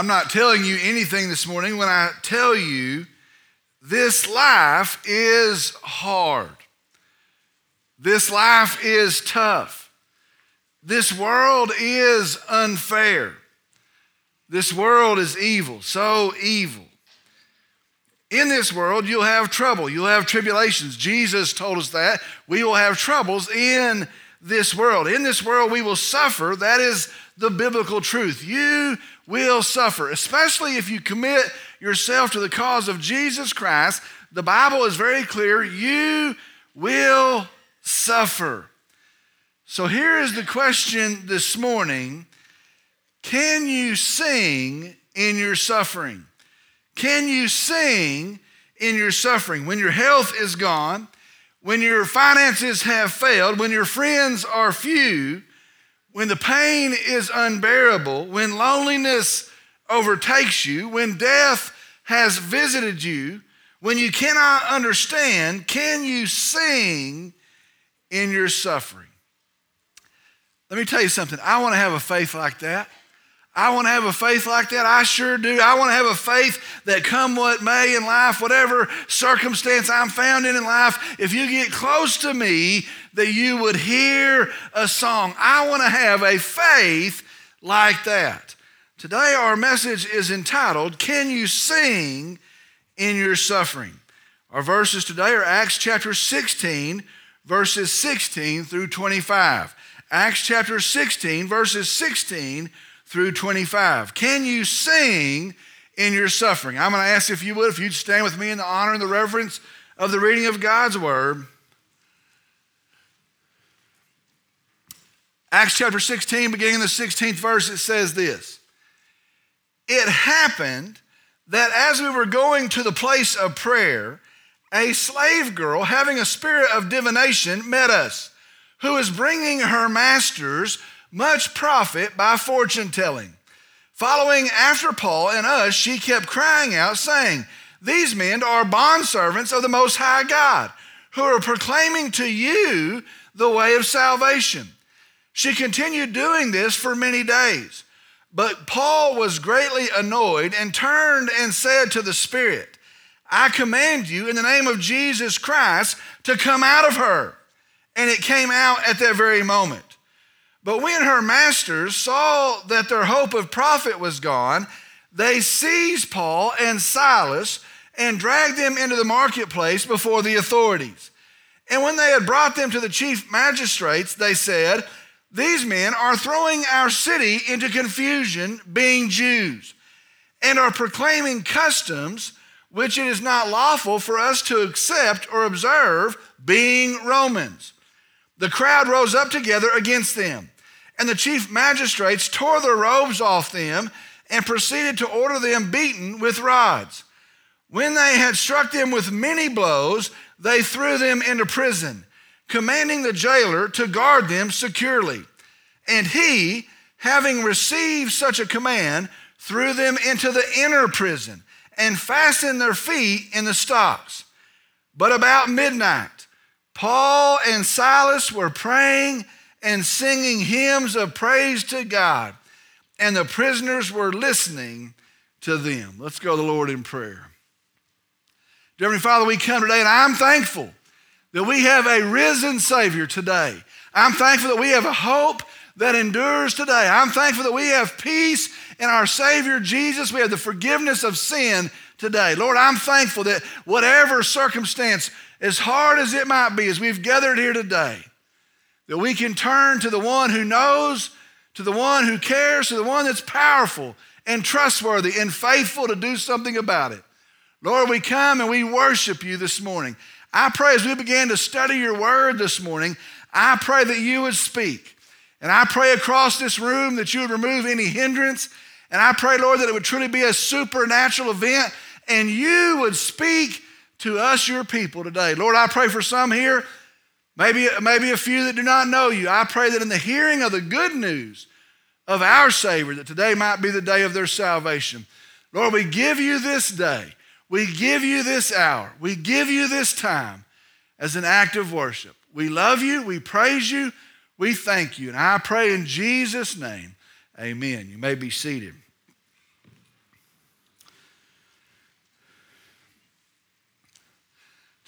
I'm not telling you anything this morning when I tell you this life is hard. This life is tough. This world is unfair. This world is evil, so evil. In this world, you'll have trouble, you'll have tribulations. Jesus told us that. We will have troubles in this world. In this world, we will suffer. That is the biblical truth. You will suffer, especially if you commit yourself to the cause of Jesus Christ. The Bible is very clear you will suffer. So here is the question this morning Can you sing in your suffering? Can you sing in your suffering? When your health is gone, when your finances have failed, when your friends are few, when the pain is unbearable, when loneliness overtakes you, when death has visited you, when you cannot understand, can you sing in your suffering? Let me tell you something. I want to have a faith like that. I want to have a faith like that. I sure do. I want to have a faith that come what may in life, whatever circumstance I'm found in in life, if you get close to me, that you would hear a song. I want to have a faith like that. Today, our message is entitled, Can You Sing in Your Suffering? Our verses today are Acts chapter 16, verses 16 through 25. Acts chapter 16, verses 16 through 25. Can you sing in your suffering? I'm going to ask if you would, if you'd stand with me in the honor and the reverence of the reading of God's word. Acts chapter 16, beginning in the 16th verse, it says this It happened that as we were going to the place of prayer, a slave girl having a spirit of divination met us, who was bringing her masters much profit by fortune telling. Following after Paul and us, she kept crying out, saying, These men are bondservants of the Most High God, who are proclaiming to you the way of salvation. She continued doing this for many days. But Paul was greatly annoyed and turned and said to the Spirit, I command you in the name of Jesus Christ to come out of her. And it came out at that very moment. But when her masters saw that their hope of profit was gone, they seized Paul and Silas and dragged them into the marketplace before the authorities. And when they had brought them to the chief magistrates, they said, These men are throwing our city into confusion, being Jews, and are proclaiming customs which it is not lawful for us to accept or observe, being Romans. The crowd rose up together against them, and the chief magistrates tore their robes off them and proceeded to order them beaten with rods. When they had struck them with many blows, they threw them into prison, commanding the jailer to guard them securely. And he, having received such a command, threw them into the inner prison and fastened their feet in the stocks. But about midnight, Paul and Silas were praying and singing hymns of praise to God, and the prisoners were listening to them. Let's go to the Lord in prayer. Dear Heavenly Father, we come today, and I'm thankful that we have a risen Savior today. I'm thankful that we have a hope that endures today. I'm thankful that we have peace in our Savior Jesus. We have the forgiveness of sin today. Lord, I'm thankful that whatever circumstance as hard as it might be, as we've gathered here today, that we can turn to the one who knows, to the one who cares, to the one that's powerful and trustworthy and faithful to do something about it. Lord, we come and we worship you this morning. I pray as we began to study your word this morning, I pray that you would speak. And I pray across this room that you would remove any hindrance. And I pray, Lord, that it would truly be a supernatural event and you would speak to us, your people, today. Lord, I pray for some here, maybe, maybe a few that do not know you. I pray that in the hearing of the good news of our Savior, that today might be the day of their salvation. Lord, we give you this day. We give you this hour. We give you this time as an act of worship. We love you. We praise you. We thank you. And I pray in Jesus' name, amen. You may be seated.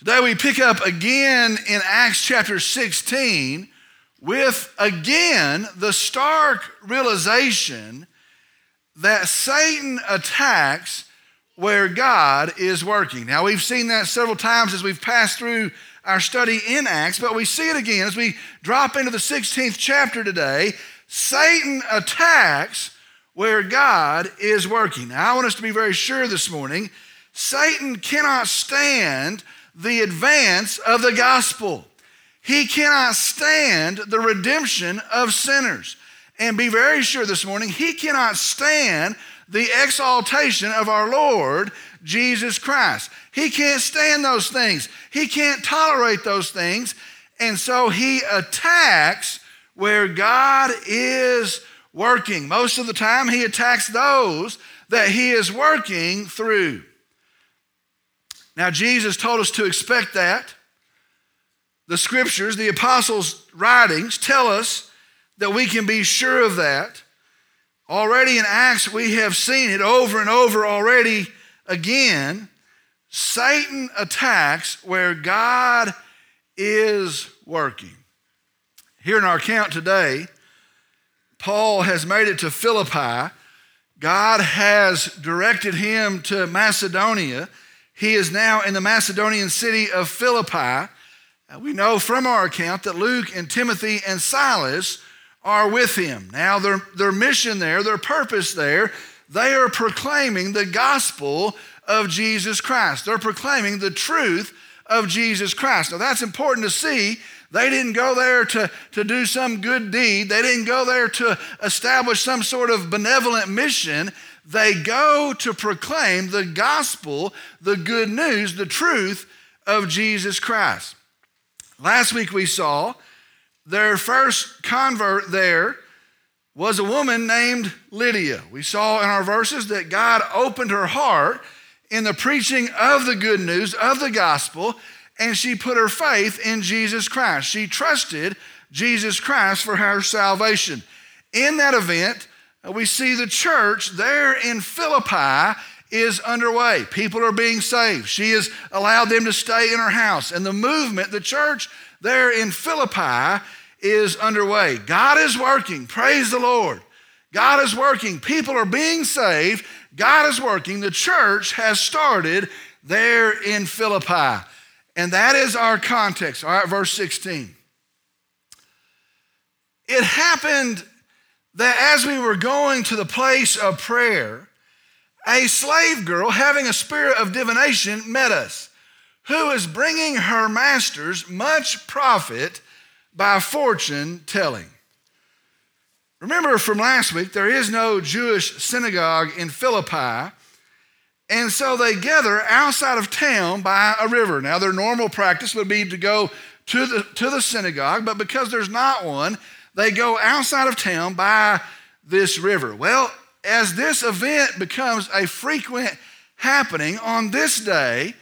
Today we pick up again in Acts chapter 16 with again the stark realization that Satan attacks where God is working. Now, we've seen that several times as we've passed through our study in Acts, but we see it again as we drop into the 16th chapter today. Satan attacks where God is working. Now, I want us to be very sure this morning Satan cannot stand the advance of the gospel. He cannot stand the redemption of sinners. And be very sure this morning, he cannot stand the exaltation of our Lord Jesus Christ. He can't stand those things, he can't tolerate those things. And so he attacks where God is working. Most of the time, he attacks those that he is working through. Now, Jesus told us to expect that. The scriptures, the apostles' writings tell us that we can be sure of that. Already in Acts, we have seen it over and over already again. Satan attacks where God is working. Here in our account today, Paul has made it to Philippi. God has directed him to Macedonia. He is now in the Macedonian city of Philippi. We know from our account that Luke and Timothy and Silas are with him. Now, their, their mission there, their purpose there, they are proclaiming the gospel of Jesus Christ. They're proclaiming the truth of Jesus Christ. Now, that's important to see. They didn't go there to, to do some good deed, they didn't go there to establish some sort of benevolent mission. They go to proclaim the gospel, the good news, the truth of Jesus Christ. Last week we saw their first convert there was a woman named Lydia. We saw in our verses that God opened her heart in the preaching of the good news, of the gospel, and she put her faith in Jesus Christ. She trusted Jesus Christ for her salvation. In that event, we see the church there in Philippi is underway. People are being saved. She has allowed them to stay in her house. And the movement, the church there in Philippi, is underway. God is working. Praise the Lord. God is working. People are being saved. God is working. The church has started there in Philippi. And that is our context. All right, verse 16. It happened that as we were going to the place of prayer, a slave girl having a spirit of divination met us, who is bringing her masters much profit by fortune telling. Remember from last week, there is no Jewish synagogue in Philippi, and so they gather outside of town by a river. Now, their normal practice would be to go to the, to the synagogue, but because there's not one, they go outside of town by this river. Well, as this event becomes a frequent happening on this day,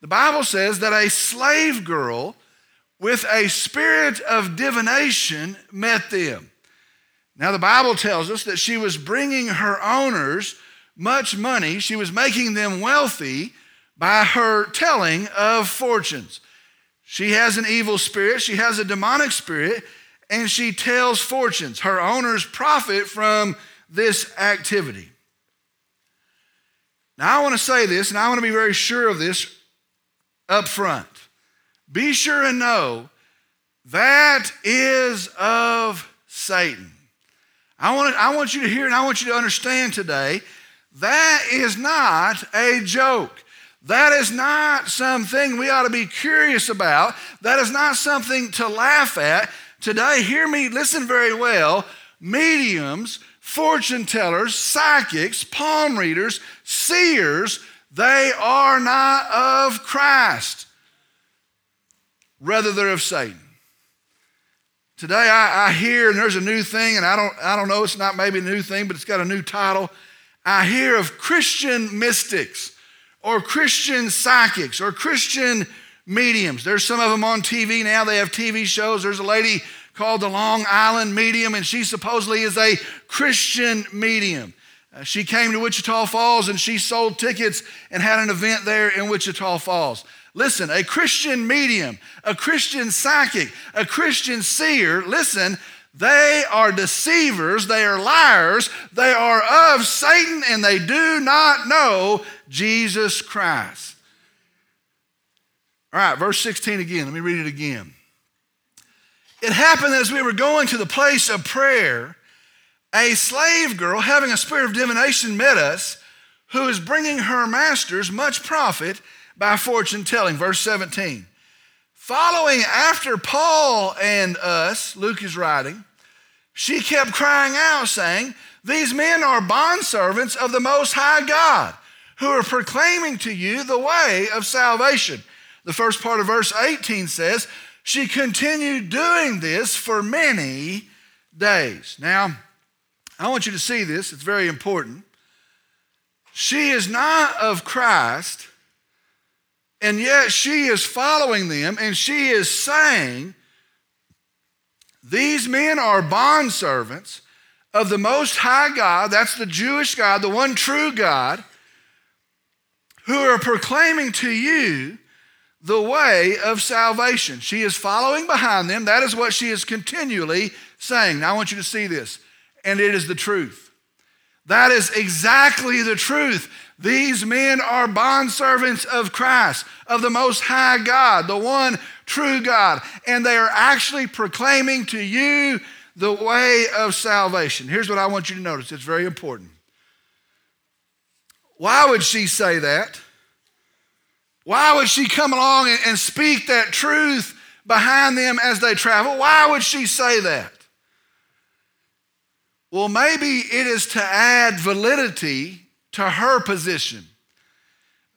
the Bible says that a slave girl with a spirit of divination met them. Now, the Bible tells us that she was bringing her owners much money. She was making them wealthy by her telling of fortunes. She has an evil spirit, she has a demonic spirit, and she tells fortunes. Her owners profit from this activity. Now, I want to say this, and I want to be very sure of this up front. Be sure and know that is of Satan. I want, I want you to hear and I want you to understand today that is not a joke. That is not something we ought to be curious about. That is not something to laugh at. Today, hear me, listen very well. Mediums, fortune tellers, psychics, palm readers, seers, they are not of Christ. Rather, they're of Satan. Today I, I, hear, and there's a new thing, and I don't, I don't know, it's not maybe a new thing, but it's got a new title. I hear of Christian mystics or Christian psychics or Christian mediums. There's some of them on TV now. They have TV shows. There's a lady called the Long Island Medium, and she supposedly is a Christian medium. Uh, she came to Wichita Falls and she sold tickets and had an event there in Wichita Falls. Listen, a Christian medium, a Christian psychic, a Christian seer, listen, they are deceivers, they are liars, they are of Satan, and they do not know Jesus Christ. All right, verse 16 again. Let me read it again. It happened as we were going to the place of prayer, a slave girl having a spirit of divination met us, who is bringing her masters much profit by fortune telling. Verse 17. Following after Paul and us, Luke is writing, she kept crying out, saying, These men are bondservants of the Most High God, who are proclaiming to you the way of salvation. The first part of verse 18 says, She continued doing this for many days. Now, I want you to see this, it's very important. She is not of Christ, and yet she is following them, and she is saying, These men are bondservants of the Most High God, that's the Jewish God, the one true God, who are proclaiming to you the way of salvation. She is following behind them. That is what she is continually saying. Now I want you to see this, and it is the truth. That is exactly the truth. These men are bondservants of Christ, of the Most High God, the one true God, and they are actually proclaiming to you the way of salvation. Here's what I want you to notice it's very important. Why would she say that? Why would she come along and, speak that truth behind them as they travel? Why would she say that? Well, maybe it is to add validity to her position.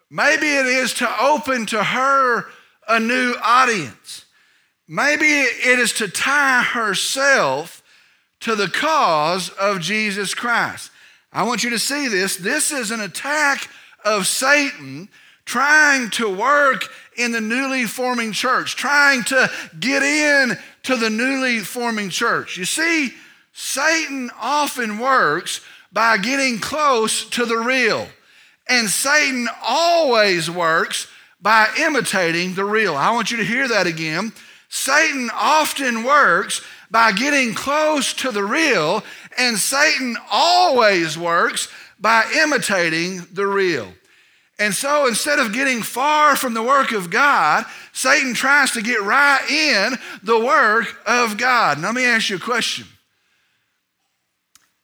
Maybe it is to open to her a new audience. Maybe it is to tie herself to the cause of Jesus Christ. I want you to see this. This is an attack of Satan trying to work in the newly forming church, trying to get in to the newly forming church. You see, Satan often works by getting close to the real, and Satan always works by imitating the real. I want you to hear that again. Satan often works by getting close to the real, and Satan always works by imitating the real. And so instead of getting far from the work of God, Satan tries to get right in the work of God. Now, let me ask you a question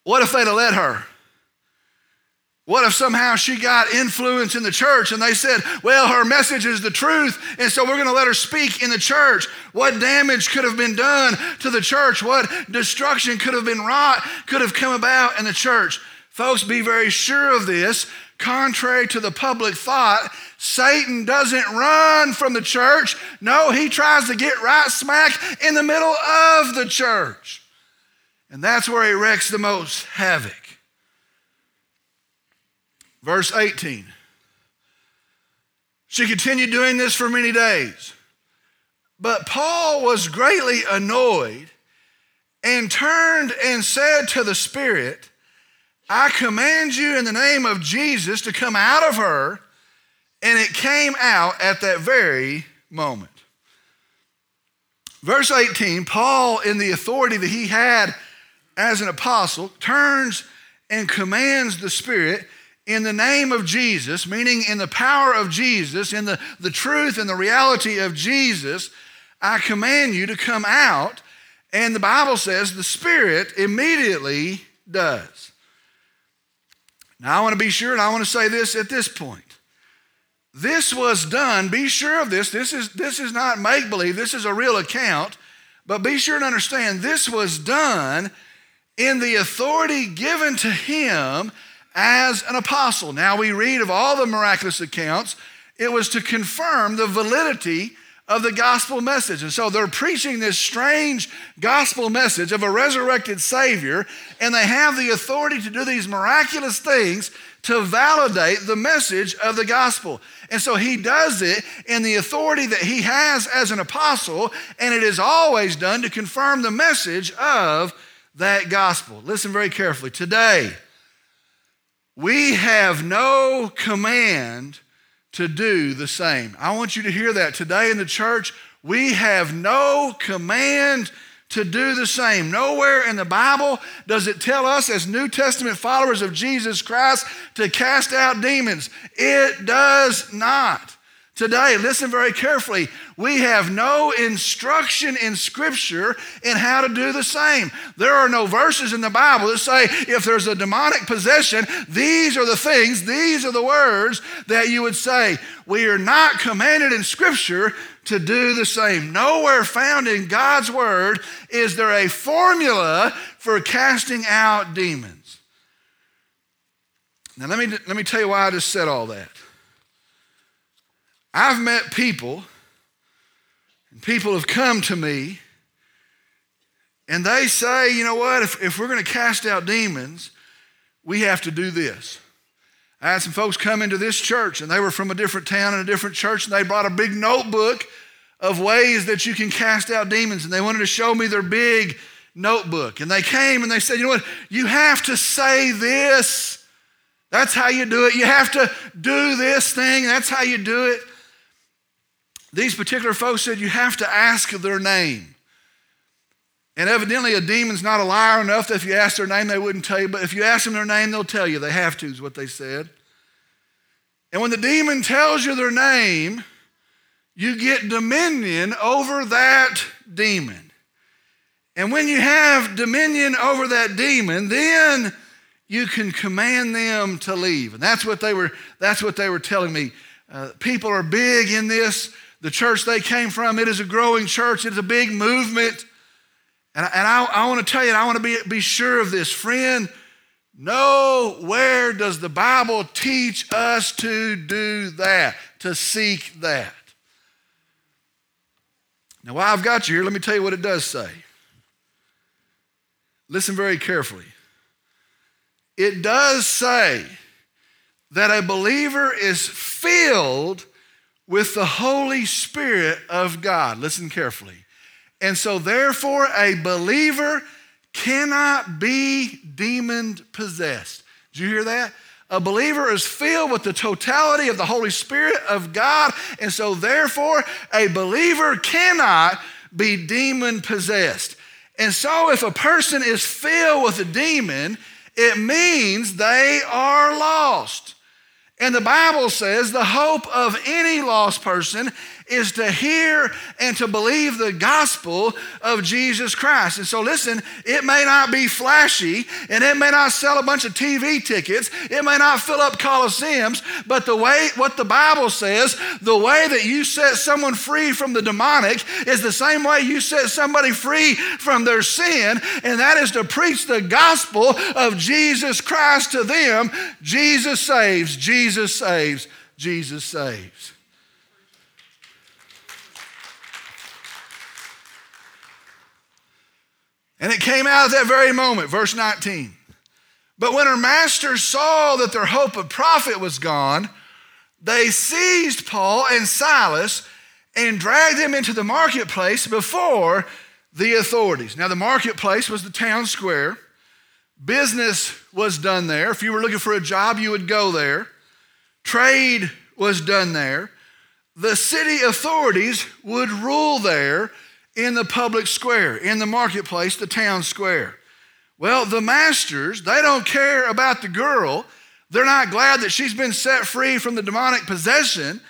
what if they'd have let her? What if somehow she got influence in the church and they said, well, her message is the truth, and so we're going to let her speak in the church? What damage could have been done to the church? What destruction could have been wrought, could have come about in the church? Folks, be very sure of this. Contrary to the public thought, Satan doesn't run from the church. No, he tries to get right smack in the middle of the church. And that's where he wreaks the most havoc. Verse 18. She continued doing this for many days. But Paul was greatly annoyed and turned and said to the Spirit, I command you in the name of Jesus to come out of her. And it came out at that very moment. Verse 18, Paul, in the authority that he had as an apostle, turns and commands the Spirit in the name of Jesus, meaning in the power of Jesus, in the, the truth and the reality of Jesus, I command you to come out. And the Bible says the Spirit immediately does. Now, I want to be sure, and I want to say this at this point. This was done, be sure of this. This is, this is not make believe, this is a real account. But be sure to understand this was done in the authority given to him as an apostle. Now we read of all the miraculous accounts, it was to confirm the validity of the gospel message. And so they're preaching this strange gospel message of a resurrected Savior, and they have the authority to do these miraculous things to validate the message of the gospel. And so he does it in the authority that he has as an apostle, and it is always done to confirm the message of that gospel. Listen very carefully. Today, we have no command to do the same. I want you to hear that. Today in the church, we have no command to do the same. Nowhere in the Bible does it tell us, as New Testament followers of Jesus Christ, to cast out demons. It does not. Today, listen very carefully. We have no instruction in Scripture in how to do the same. There are no verses in the Bible that say if there's a demonic possession, these are the things, these are the words that you would say. We are not commanded in Scripture to do the same. Nowhere found in God's Word is there a formula for casting out demons. Now, let me, let me tell you why I just said all that. I've met people, and people have come to me, and they say, you know what, if, if we're going to cast out demons, we have to do this. I had some folks come into this church, and they were from a different town and a different church, and they brought a big notebook of ways that you can cast out demons, and they wanted to show me their big notebook. And they came and they said, you know what, you have to say this. That's how you do it. You have to do this thing. That's how you do it. These particular folks said you have to ask their name. And evidently, a demon's not a liar enough that if you ask their name, they wouldn't tell you. But if you ask them their name, they'll tell you. They have to, is what they said. And when the demon tells you their name, you get dominion over that demon. And when you have dominion over that demon, then you can command them to leave. And that's what they were, that's what they were telling me. Uh, people are big in this the church they came from, it is a growing church, it's a big movement. And, and I, I want to tell you, I want to be, be sure of this. Friend, nowhere does the Bible teach us to do that, to seek that. Now, while I've got you here, let me tell you what it does say. Listen very carefully. It does say that a believer is filled with the Holy Spirit of God. Listen carefully. And so, therefore, a believer cannot be demon possessed. Did you hear that? A believer is filled with the totality of the Holy Spirit of God, and so therefore a believer cannot be demon possessed. And so if a person is filled with a demon, it means they are lost. And the Bible says the hope of any lost person is to hear and to believe the gospel of Jesus Christ. And so, listen, it may not be flashy and it may not sell a bunch of TV tickets, it may not fill up coliseums, but the way, what the Bible says, the way that you set someone free from the demonic is the same way you set somebody free from their sin, and that is to preach the gospel of Jesus Christ to them. Jesus saves, Jesus saves, Jesus saves. And it came out at that very moment, verse 19. But when her masters saw that their hope of profit was gone, they seized Paul and Silas and dragged them into the marketplace before the authorities. Now, the marketplace was the town square. Business was done there. If you were looking for a job, you would go there. Trade was done there. The city authorities would rule there in the public square, in the marketplace, the town square. Well, the masters, they don't care about the girl. They're not glad that she's been set free from the demonic possession.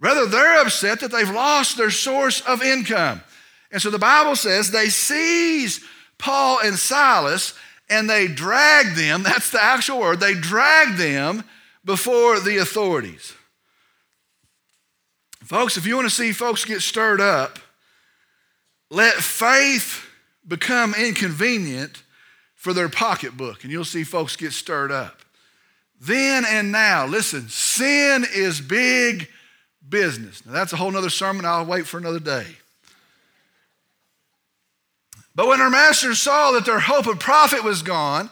Rather, they're upset that they've lost their source of income. And so the Bible says they seize Paul and Silas and they drag them, that's the actual word, they drag them before the authorities. Folks, if you want to see folks get stirred up, let faith become inconvenient for their pocketbook, and you'll see folks get stirred up. Then and now, listen, sin is big business. Now, that's a whole other sermon. I'll wait for another day. But when our masters saw that their hope of profit was gone,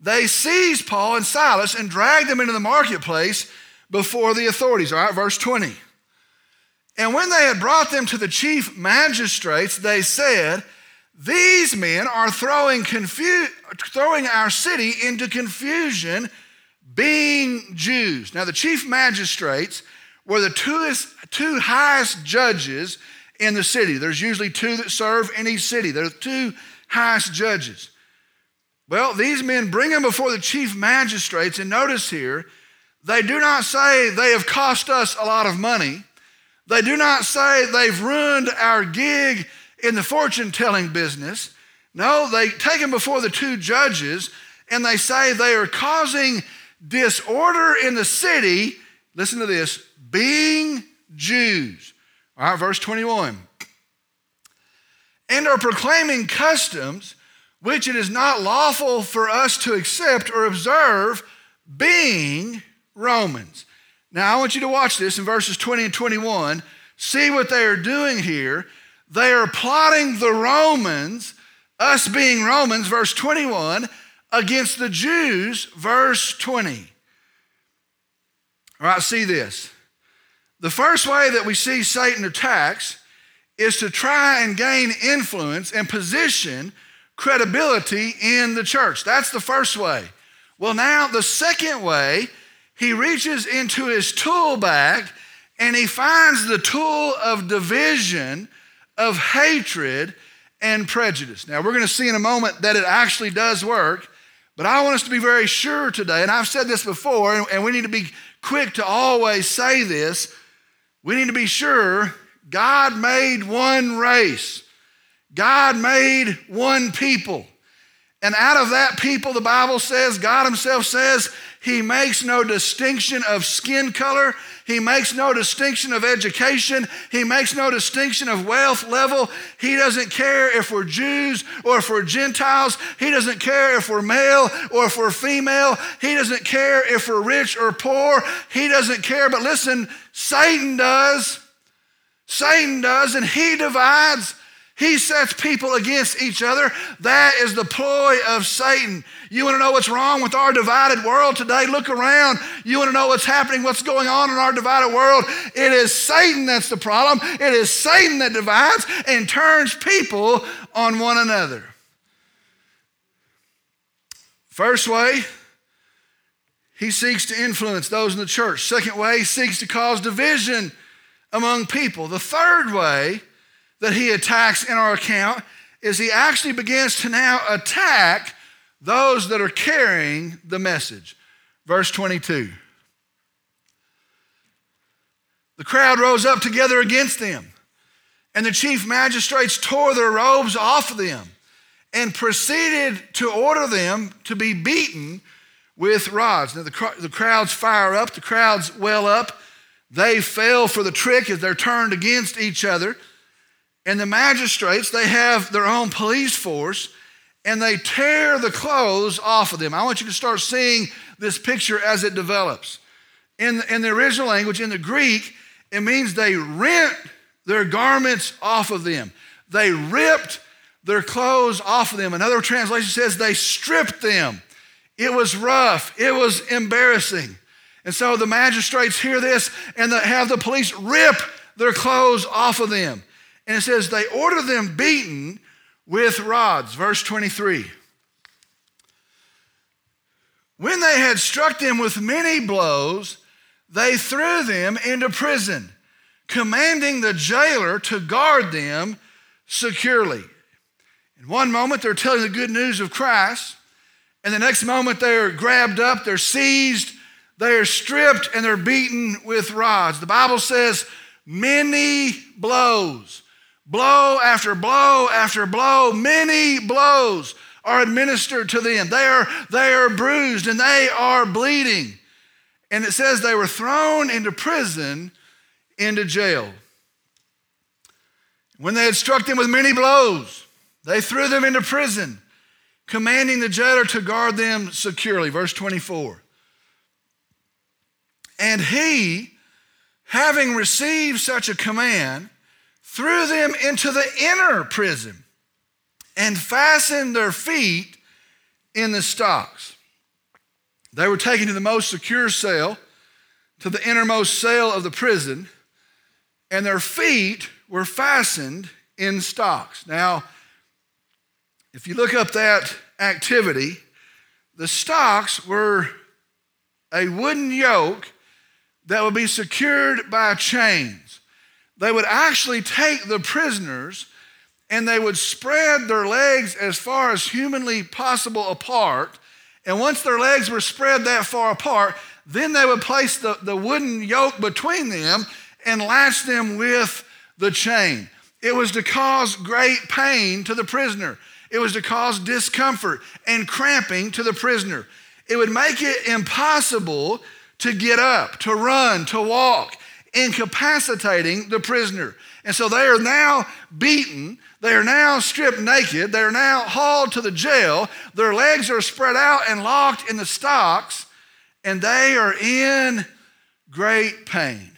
they seized Paul and Silas and dragged them into the marketplace before the authorities. All right, verse 20. And when they had brought them to the chief magistrates, they said, These men are throwing, confu- throwing our city into confusion, being Jews. Now, the chief magistrates were the two, two highest judges in the city. There's usually two that serve in each city. They're the two highest judges. Well, these men bring him before the chief magistrates, and notice here, they do not say they have cost us a lot of money. They do not say they've ruined our gig in the fortune telling business. No, they take him before the two judges and they say they are causing disorder in the city. Listen to this being Jews. All right, verse 21. And are proclaiming customs which it is not lawful for us to accept or observe, being Romans. Now, I want you to watch this in verses 20 and 21. See what they are doing here. They are plotting the Romans, us being Romans, verse 21, against the Jews, verse 20. All right, see this. The first way that we see Satan attacks is to try and gain influence and position credibility in the church. That's the first way. Well, now the second way, he reaches into his tool bag and he finds the tool of division, of hatred, and prejudice. Now, we're going to see in a moment that it actually does work, but I want us to be very sure today, and I've said this before, and we need to be quick to always say this. We need to be sure God made one race. God made one people. And out of that people, the Bible says, God Himself says, He makes no distinction of skin color. He makes no distinction of education. He makes no distinction of wealth level. He doesn't care if we're Jews or if we're Gentiles. He doesn't care if we're male or if we're female. He doesn't care if we're rich or poor. He doesn't care. But listen, Satan does. Satan does, and he divides. He sets people against each other. That is the ploy of Satan. You want to know what's wrong with our divided world today? Look around. You want to know what's happening, what's going on in our divided world? It is Satan that's the problem. It is Satan that divides and turns people on one another. First way, he seeks to influence those in the church. Second way, he seeks to cause division among people. The third way, that he attacks in our account is he actually begins to now attack those that are carrying the message. Verse 22. The crowd rose up together against them, and the chief magistrates tore their robes off of them and proceeded to order them to be beaten with rods. Now, the, the crowds fire up, the crowds well up. They fail for the trick as they're turned against each other. And the magistrates, they have their own police force and they tear the clothes off of them. I want you to start seeing this picture as it develops. In, in the original language, in the Greek, it means they rent their garments off of them. They ripped their clothes off of them. Another translation says they stripped them. It was rough, it was embarrassing. And so the magistrates hear this and they have the police rip their clothes off of them. And it says, they order them beaten with rods. Verse 23. When they had struck them with many blows, they threw them into prison, commanding the jailer to guard them securely. In one moment, they're telling the good news of Christ. And the next moment, they're grabbed up, they're seized, they are stripped, and they're beaten with rods. The Bible says, many blows. Blow after blow after blow, many blows are administered to them. They are, they are bruised and they are bleeding. And it says they were thrown into prison, into jail. When they had struck them with many blows, they threw them into prison, commanding the jailer to guard them securely. Verse 24. And he, having received such a command, threw them into the inner prison and fastened their feet in the stocks. They were taken to the most secure cell, to the innermost cell of the prison, and their feet were fastened in stocks. Now, if you look up that activity, the stocks were a wooden yoke that would be secured by chains. They would actually take the prisoners and they would spread their legs as far as humanly possible apart. And once their legs were spread that far apart, then they would place the, the wooden yoke between them and latch them with the chain. It was to cause great pain to the prisoner. It was to cause discomfort and cramping to the prisoner. It would make it impossible to get up, to run, to walk, incapacitating the prisoner. And so they are now beaten. They are now stripped naked. They are now hauled to the jail. Their legs are spread out and locked in the stocks, and they are in great pain.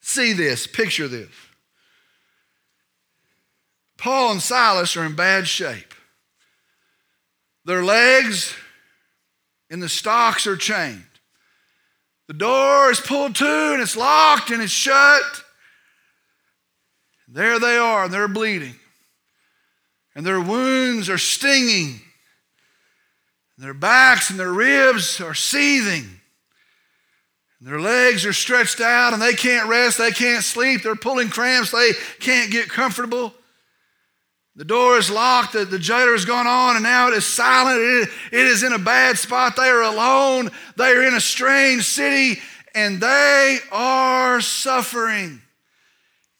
See this, picture this. Paul and Silas are in bad shape. Their legs in the stocks are chained. The door is pulled to and it's locked and it's shut. There they are, and they're bleeding. And their wounds are stinging. And their backs and their ribs are seething. And their legs are stretched out and they can't rest, they can't sleep, they're pulling cramps, they can't get comfortable. The door is locked, the, the jailer has gone on, and now it is silent. It, it is in a bad spot. They are alone. They are in a strange city, and they are suffering.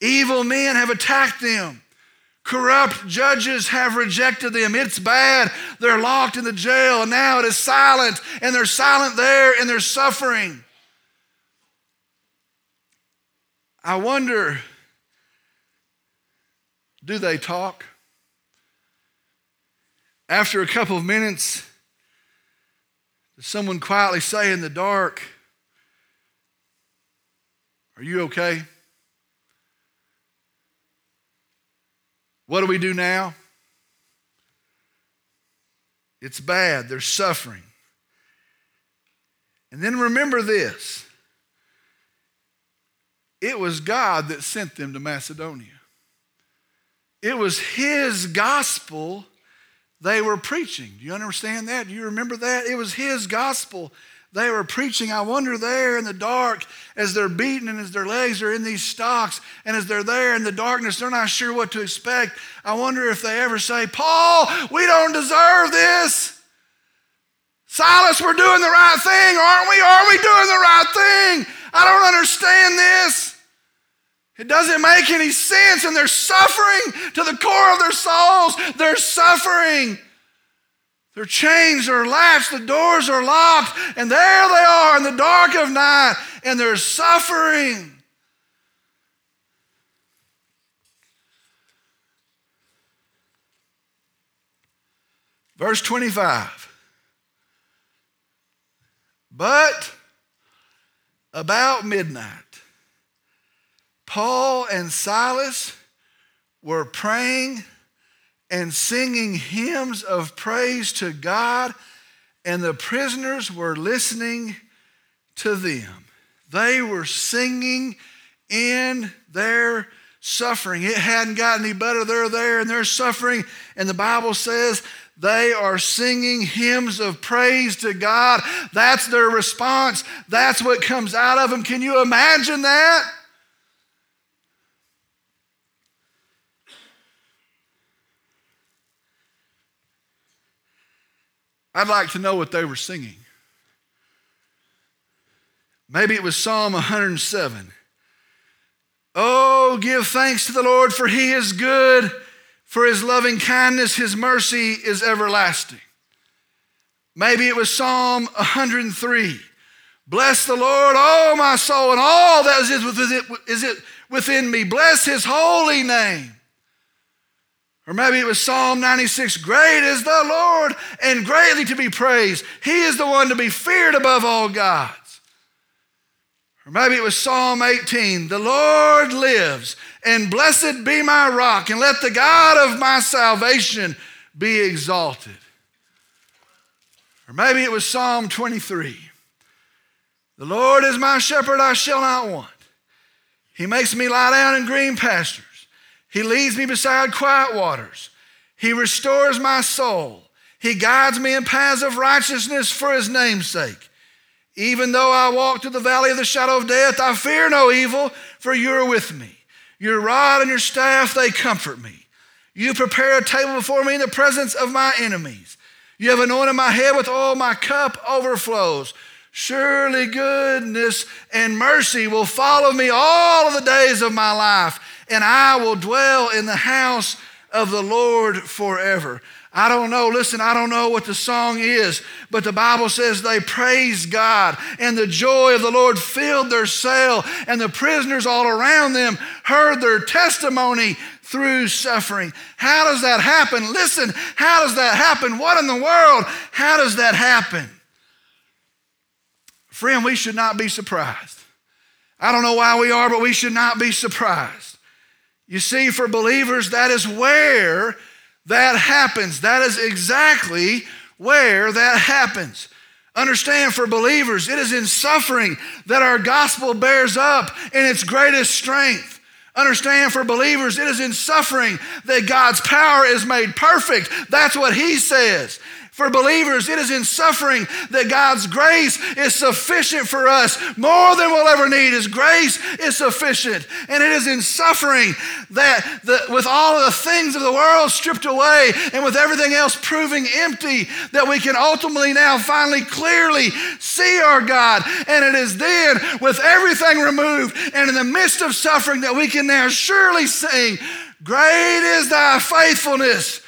Evil men have attacked them. Corrupt judges have rejected them. It's bad. They're locked in the jail, and now it is silent, and they're silent there, and they're suffering. I wonder do they talk? After a couple of minutes, does someone quietly say in the dark, Are you okay? What do we do now? It's bad. They're suffering. And then remember this it was God that sent them to Macedonia. It was His gospel they were preaching. Do you understand that? Do you remember that? It was his gospel they were preaching. I wonder there in the dark as they're beaten and as their legs are in these stocks and as they're there in the darkness, they're not sure what to expect. I wonder if they ever say, Paul, we don't deserve this. Silas, we're doing the right thing, aren't we? Are we doing the right thing? I don't understand this. It doesn't make any sense, and they're suffering to the core of their souls. They're suffering. Their chains are latched, the doors are locked, and there they are in the dark of night, and they're suffering. Verse 25. But about midnight, Paul and Silas were praying and singing hymns of praise to God, and the prisoners were listening to them. They were singing in their suffering. It hadn't gotten any better. They're there and they're suffering, and the Bible says they are singing hymns of praise to God. That's their response. That's what comes out of them. Can you imagine that? I'd like to know what they were singing. Maybe it was Psalm 107. Oh, give thanks to the Lord, for he is good, for his loving kindness, his mercy is everlasting. Maybe it was Psalm 103. Bless the Lord, oh my soul, and all that is within me. Bless his holy name. Or maybe it was Psalm 96 Great is the Lord and greatly to be praised. He is the one to be feared above all gods. Or maybe it was Psalm 18 The Lord lives, and blessed be my rock, and let the God of my salvation be exalted. Or maybe it was Psalm 23 The Lord is my shepherd, I shall not want. He makes me lie down in green pastures. He leads me beside quiet waters. He restores my soul. He guides me in paths of righteousness for his name's sake. Even though I walk through the valley of the shadow of death, I fear no evil, for you are with me. Your rod and your staff, they comfort me. You prepare a table before me in the presence of my enemies. You have anointed my head with oil, my cup overflows. Surely goodness and mercy will follow me all of the days of my life, and I will dwell in the house of the Lord forever. I don't know. Listen, I don't know what the song is, but the Bible says they praised God, and the joy of the Lord filled their cell, and the prisoners all around them heard their testimony through suffering. How does that happen? Listen, how does that happen? What in the world? How does that happen? Friend, we should not be surprised. I don't know why we are, but we should not be surprised. You see, for believers, that is where that happens. That is exactly where that happens. Understand, for believers, it is in suffering that our gospel bears up in its greatest strength. Understand, for believers, it is in suffering that God's power is made perfect. That's what He says. For believers, it is in suffering that God's grace is sufficient for us. More than we'll ever need. His grace is sufficient. And it is in suffering that the, with all of the things of the world stripped away and with everything else proving empty, that we can ultimately now finally clearly see our God. And it is then, with everything removed and in the midst of suffering, that we can now surely sing, Great is thy faithfulness.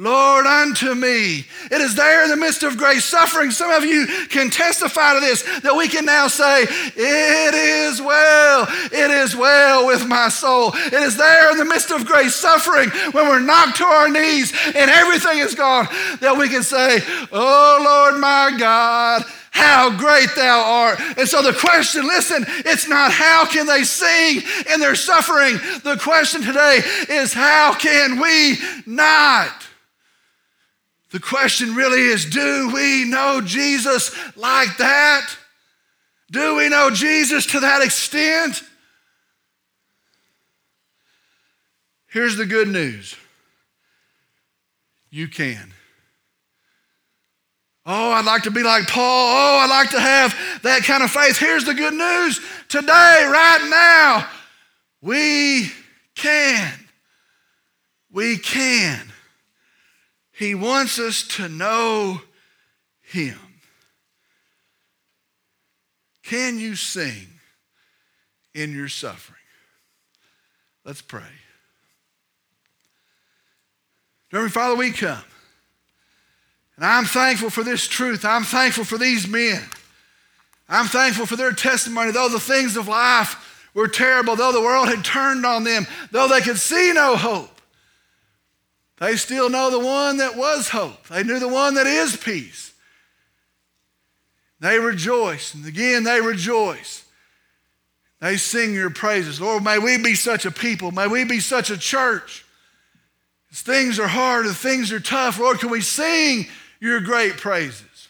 Lord, unto me. It is there in the midst of great suffering. Some of you can testify to this that we can now say, It is well, it is well with my soul. It is there in the midst of great suffering when we're knocked to our knees and everything is gone that we can say, Oh Lord my God. How great thou art. And so the question, listen, it's not how can they sing in their suffering. The question today is how can we not? The question really is do we know Jesus like that? Do we know Jesus to that extent? Here's the good news you can. Oh, I'd like to be like Paul. Oh, I'd like to have that kind of faith. Here's the good news today, right now, we can. We can. He wants us to know Him. Can you sing in your suffering? Let's pray. Dear Father, we come. And I'm thankful for this truth. I'm thankful for these men. I'm thankful for their testimony. Though the things of life were terrible, though the world had turned on them, though they could see no hope, they still know the one that was hope. They knew the one that is peace. They rejoice. And again, they rejoice. They sing your praises. Lord, may we be such a people. May we be such a church. As things are hard and things are tough, Lord, can we sing your great praises?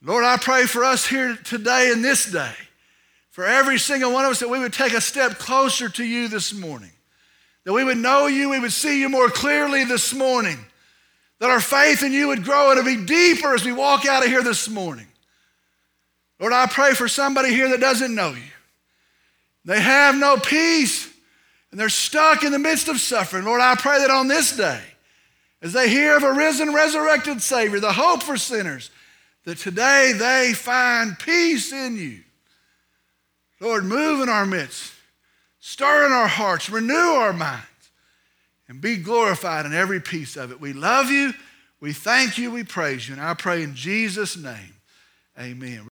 Lord, I pray for us here today and this day, for every single one of us, that we would take a step closer to you this morning. That we would know you, we would see you more clearly this morning. That our faith in you would grow and it be deeper as we walk out of here this morning. Lord, I pray for somebody here that doesn't know you. They have no peace and they're stuck in the midst of suffering. Lord, I pray that on this day, as they hear of a risen, resurrected Savior, the hope for sinners, that today they find peace in you. Lord, move in our midst. Stir in our hearts, renew our minds, and be glorified in every piece of it. We love you, we thank you, we praise you, and I pray in Jesus' name, amen.